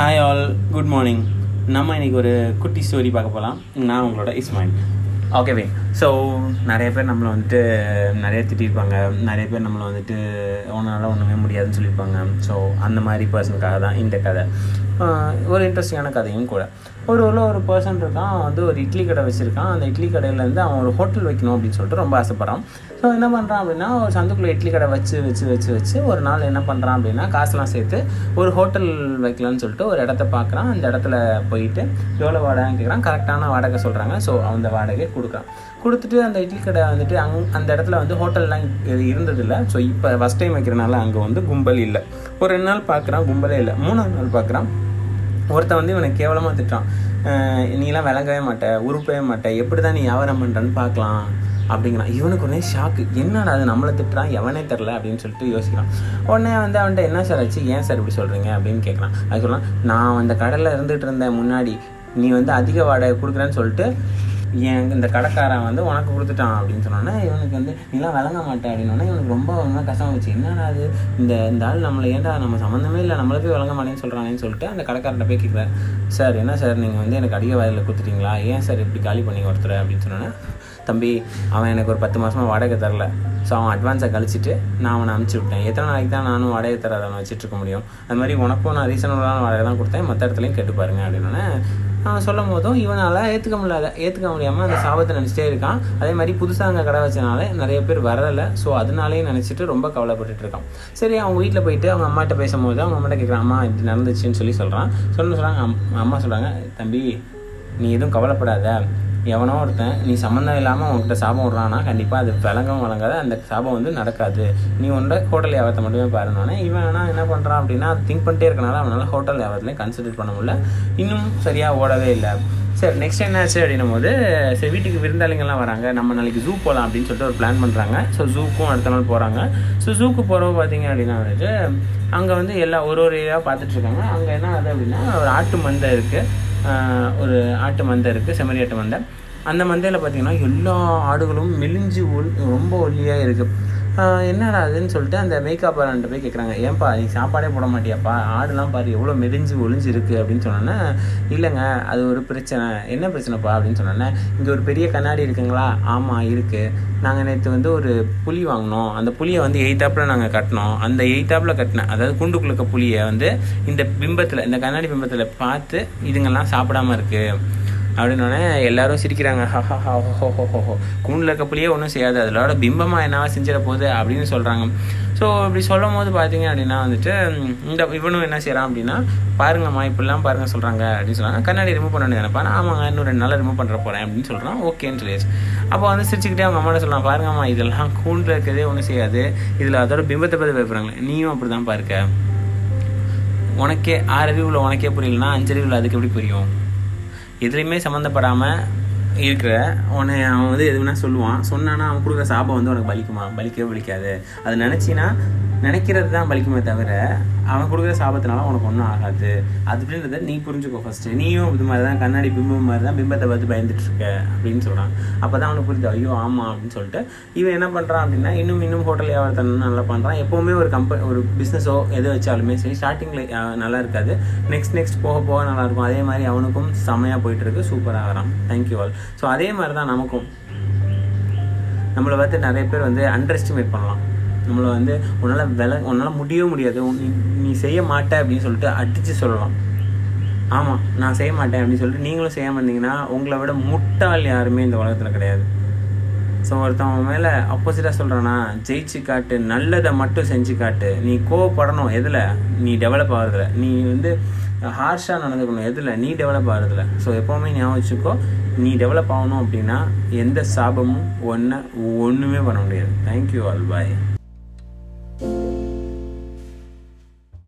Hi all good morning நம்ம இன்றைக்கி ஒரு குட்டி ஸ்டோரி பார்க்க போகலாம் நான் உங்களோட இஸ்மாயில். ஓகேவே ஸோ நிறைய பேர் நம்மளை வந்துட்டு நிறைய திட்டிருப்பாங்க. நிறைய பேர் நம்மளை வந்துட்டு உன்னால் ஒன்றுமே முடியாதுன்னு சொல்லியிருப்பாங்க. ஸோ அந்த மாதிரி பர்சனுக்காக தான் இந்த கதை. ஒரு இன்ட்ரெஸ்டிங்கான கதையும் கூட. ஒரு ஊரில் ஒரு பர்சன் இருக்கான் வந்து ஒரு இட்லி கடை வச்சுருக்கான். அந்த இட்லி கடையிலேருந்து அவன் ஒரு ஹோட்டல் வைக்கணும் அப்படின்னு சொல்லிட்டு ரொம்ப ஆசைப்பட்றான். ஸோ என்ன பண்ணுறான் அப்படின்னா ஒரு சந்துக்குள்ளே இட்லி கடை வச்சு வச்சு வச்சு வச்சு ஒரு நாள் என்ன பண்ணுறான் அப்படின்னா காசுலாம் சேர்த்து ஒரு ஹோட்டல் வைக்கலாம்னு சொல்லிட்டு ஒரு இடத்த பார்க்குறான். அந்த இடத்துல போயிட்டு எவ்வளோ வாடகைன்னு கேட்குறான் கரெக்டான வாடகை சொல்கிறாங்க ஸோ அந்த வாடகை கொடுக்குறான். கொடுத்துட்டு அந்த இட்லி கடை வந்துட்டு அங் அந்த இடத்துல வந்து ஹோட்டல்லாம் இருந்ததில்லை. ஸோ இப்போ ஃபஸ்ட் டைம் வைக்கிறனால அங்கே வந்து கும்பல் இல்லை. ஒரு ரெண்டு நாள் பார்க்குறான் கும்பலே இல்லை. மூணாவது நாள் பார்க்குறான். ஒருத்தன் வந்து இவனை கேவலமாக திட்டான் நீலாம் விளங்கவே மாட்ட உருப்பவே மாட்ட எப்படி தான் நீ வியாபாரம் பண்ணுறன்னு பார்க்கலாம் அப்படிங்கிறான். இவனுக்கு உடனே ஷாக்கு என்னடா அது நம்மளை திட்டுறான் எவனே தெரில அப்படின்னு சொல்லிட்டு யோசிக்கிறான். உடனே வந்து அவன்கிட்ட என்ன சார் ஆச்சு? ஏன் சார் இப்படி சொல்கிறீங்க அப்படின்னு கேட்குறான் அது சொல்லலாம் நான் அந்த கடையில் இருந்துகிட்டு இருந்தேன் முன்னாடி நீ வந்து அதிக வாடகை கொடுக்குறேன்னு சொல்லிட்டு என் இந்த கடைக்காரன் வந்து உனக்கு கொடுத்துட்டான் அப்படின்னு சொன்னோன்னே இவனுக்கு வந்து நீலாம் விளங்க மாட்டேன் அப்படின்னோடனே இவனுக்கு ரொம்ப ரொம்ப கஷ்டமாக வச்சு என்னடா அது இந்த இந்த ஆள் நம்மளை ஏன்டா நம்ம சம்மந்தமே இல்லை நம்மளை போய் விளங்க மாட்டேன்னு சொல்கிறானேன்னு சொல்லிட்டு அந்த கடைக்காரன்ட்ட போய் கேட்குறேன் சார் என்ன சார் நீங்கள் வந்து எனக்கு அதிக வயலில் கொடுத்துட்டீங்களா ஏன் சார் இப்படி காலி பண்ணி ஒருத்தர் அப்படின்னு சொன்னோன்னே தம்பி அவன் எனக்கு ஒரு பத்து மாதமாக வாடகை தரல. ஸோ அவன் அட்வான்ஸை கழிச்சிட்டு நான் அவனை அனுப்பிச்சி விட்டேன். எத்தனை நாளைக்கு தான் நானும் வாடகை தராதவனை வச்சுட்டு இருக்க முடியும்? அது மாதிரி உனக்கும் நான் ரீசனபுளான வாடகை தான் கொடுத்தேன். மற்ற இடத்துலையும் கேட்டு பாருங்க அப்படின்னு அவன் சொல்லும் போதும் இவனால் ஏற்றுக்க முடியாத ஏற்றுக்க முடியாமல் அந்த சாபத்தை நினச்சிட்டே இருக்கான். அதே மாதிரி புதுசாக அங்கே கடை வச்சனால நிறைய பேர் வரலை. ஸோ அதனாலேயே நினச்சிட்டு ரொம்ப கவலைப்பட்டுட்டு இருக்கான். சரி அவங்க வீட்டில் போயிட்டு அவங்க அம்மாட்ட பேசும்போது அவங்க அம்மாட்ட கேட்குறான் அம்மா இப்படி நடந்துச்சுன்னு சொல்லி சொல்கிறான் சொன்ன சொல்கிறாங்க அம்மா சொல்கிறாங்க தம்பி நீ எதுவும் கவலைப்படாத. எவனோ ஒருத்தன் நீ சம்மந்தம் இல்லாமல் உன்கிட்ட சாபம் விட்றான்னா கண்டிப்பாக அது விளங்கவும் வழங்காத அந்த சாபம் வந்து நடக்காது. நீ உன்னோட ஹோட்டல் வியாபாரத்தை மட்டுமே பாருனானே இவன் ஆனால் என்ன பண்ணுறான் அப்படின்னா திங்க் பண்ணிட்டே இருக்கனால அவனால் ஹோட்டல் வியாபாரத்துலேயும் கன்சிடர் பண்ண முடியல. இன்னும் சரியாக ஓடவே இல்லை. சரி நெக்ஸ்ட் என்னாச்சு அப்படின்னும் போது சரி வீட்டுக்கு விருந்தாளிங்கெல்லாம் வராங்க. நம்ம நாளைக்கு ஜூ போகலாம் அப்படின்னு சொல்லிட்டு ஒரு பிளான் பண்ணுறாங்க ஸோ ஜூக்கும் அடுத்த நாள் போகிறாங்க ஸோ ஜூக்கு போகிறவங்க பார்த்தீங்க அப்படின்னா வந்துட்டு அங்கே வந்து எல்லா ஒரு ஒரு ஏரியாவாக பார்த்துட்ருக்காங்க அங்கே என்ன ஆகுது அப்படின்னா ஒரு ஆட்டு மந்தை இருக்குது ஒரு ஆட்டு மந்தை இருக்குது செம்மறி ஆட்டு மந்தை. அந்த மந்தையில் பார்த்தீங்கன்னா எல்லா ஆடுகளும் மெலிஞ்சு ஒல் ரொம்ப ஒல்லியாக இருக்குது என்னடா அதுன்னு சொல்லிட்டு அந்த மேக்கப் ஆரண்ட்ட போய் கேட்குறாங்க ஏன்பா நீ சாப்பாடே போட மாட்டியாப்பா? ஆடுலாம் பாரு எவ்வளோ மெலிஞ்சு ஒளிஞ்சு இருக்குது அப்படின்னு சொன்னோன்னே இல்லைங்க அது ஒரு பிரச்சனை. என்ன பிரச்சனைப்பா அப்படின்னு சொன்னோன்னே இங்கே ஒரு பெரிய கண்ணாடி இருக்குங்களா? ஆமாம் இருக்குது நாங்கள் நேற்று வந்து ஒரு புளி வாங்கினோம். அந்த புளியை வந்து எயித்தாப்பில் நாங்கள் கட்டினோம். அந்த எயித்தாப்பில் கட்டினேன் அதாவது குண்டுக்குள்ள புளியை புலியை வந்து இந்த பிம்பத்தில் இந்த கண்ணாடி பிம்பத்தில் பார்த்து இதுங்கெல்லாம் சாப்பிடாம இருக்குது அப்படின்னோடனே எல்லாரும் சிரிக்கிறாங்க. ஹோ கூண்டில் இருக்க ஒன்றும் செய்யாது. அதோட பிம்பமாக என்னவா செஞ்சிட போகுது அப்படின்னு சொல்கிறாங்க ஸோ இப்படி சொல்லும் போது பார்த்தீங்க அப்படின்னா வந்துட்டு இந்த இவனும் என்ன செய்கிறான் அப்படின்னா பாருங்கம்மா இப்படிலாம் பாருங்க சொல்கிறாங்க அப்படின்னு சொல்கிறாங்க கண்ணாடி ரிமூவ் பண்ண நினைப்பான் ஆமாங்க இன்னும் ரெண்டு நாள் ரிமூவ் பண்ணுற போகிறேன் அப்படின்னு சொல்கிறான் ஓகேன்னு சொல்லியாச்சு. அப்போ வந்து சிரிச்சுக்கிட்டே அவங்க அம்மாட்ட சொல்லலாம் பாருங்கம்மா இதெல்லாம் கூண்டில் இருக்கிறதே ஒன்றும் செய்யாது. இதில் அதோட பிம்பத்தை பற்றி பயப்படுறாங்களே நீயும் அப்படி தான் பாருக்க. உனக்கே ஆறறிவில் உனக்கே புரியலன்னா அஞ்சறிவில் அதுக்கு எப்படி புரியும்? எதுலேயுமே சம்மந்தப்படாமல் இருக்கிற உன்னை அவன் வந்து எதுனா சொல்லுவான். சொன்னானா அவன் கொடுக்குற சாபம் வந்து உனக்கு பலிக்குமா? பலிக்கவே பலிக்காது. அது நினச்சின்னா நினைக்கிறது தான் பலிக்குமே தவிர அவன் கொடுக்குற சாபத்தினால உனக்கு ஒன்றும் ஆகாது. அது அப்படின்றத நீ புரிஞ்சுக்கோ ஃபஸ்ட்டு நீயும் இது மாதிரி தான் கண்ணாடி பிம்பம் மாதிரி தான் பிம்பத்தை பார்த்து பயந்துட்டு இருக்க அப்படின்னு சொல்கிறான் அப்போ தான் அவனுக்கு புரியுது ஐயோ ஆமாம் அப்படின்னு சொல்லிட்டு இவன் என்ன பண்ணுறான் அப்படின்னா இன்னும் இன்னும் ஹோட்டல் வியாபாரத்தை நல்லா பண்ணுறான் எப்போவுமே ஒரு கம்பெனி ஒரு பிஸ்னஸோ எது வச்சாலுமே சரி ஸ்டார்டிங்கில் நல்லா இருக்காது. நெக்ஸ்ட் நெக்ஸ்ட் போக போக நல்லாயிருக்கும் அதே மாதிரி அவனுக்கும் செமையாக போயிட்டுருக்கு சூப்பராக ஆகிறான் தேங்க்யூ ஆல் ஸோ அதே மாதிரி தான் நமக்கும். நம்மளை பார்த்து நிறைய பேர் வந்து அண்டர் எஸ்டிமேட் பண்ணலாம். நம்மளை வந்து உன்னால் வில உன்னால் முடியவே முடியாது. நீ நீ செய்ய மாட்ட அப்படின்னு சொல்லிட்டு அடித்து சொல்லலாம். ஆமாம் நான் செய்ய மாட்டேன் அப்படின்னு சொல்லிட்டு நீங்களும் செய்யாம இருந்தீங்கன்னா உங்களை விட முட்டாள் யாருமே இந்த உலகத்தில் கிடையாது. ஸோ ஒருத்தவங்க மேலே ஆப்போசிட்டாக சொல்கிறானா ஜெயிச்சு காட்டு நல்லதை மட்டும் செஞ்சு காட்டு. நீ கோவப்படணும் எதில்? நீ டெவலப் ஆகிறதுல. நீ வந்து ஹார்ஷாக நடந்துக்கணும் எதில்? நீ டெவலப் ஆகிறதுல. ஸோ எப்போவுமே ஞாபகம் வச்சுக்கோ நீ டெவலப் ஆகணும் அப்படின்னா எந்த சாபமும் ஒன்றை ஒன்றுமே பண்ண முடியாது. தேங்க்யூ ஆல் பாய்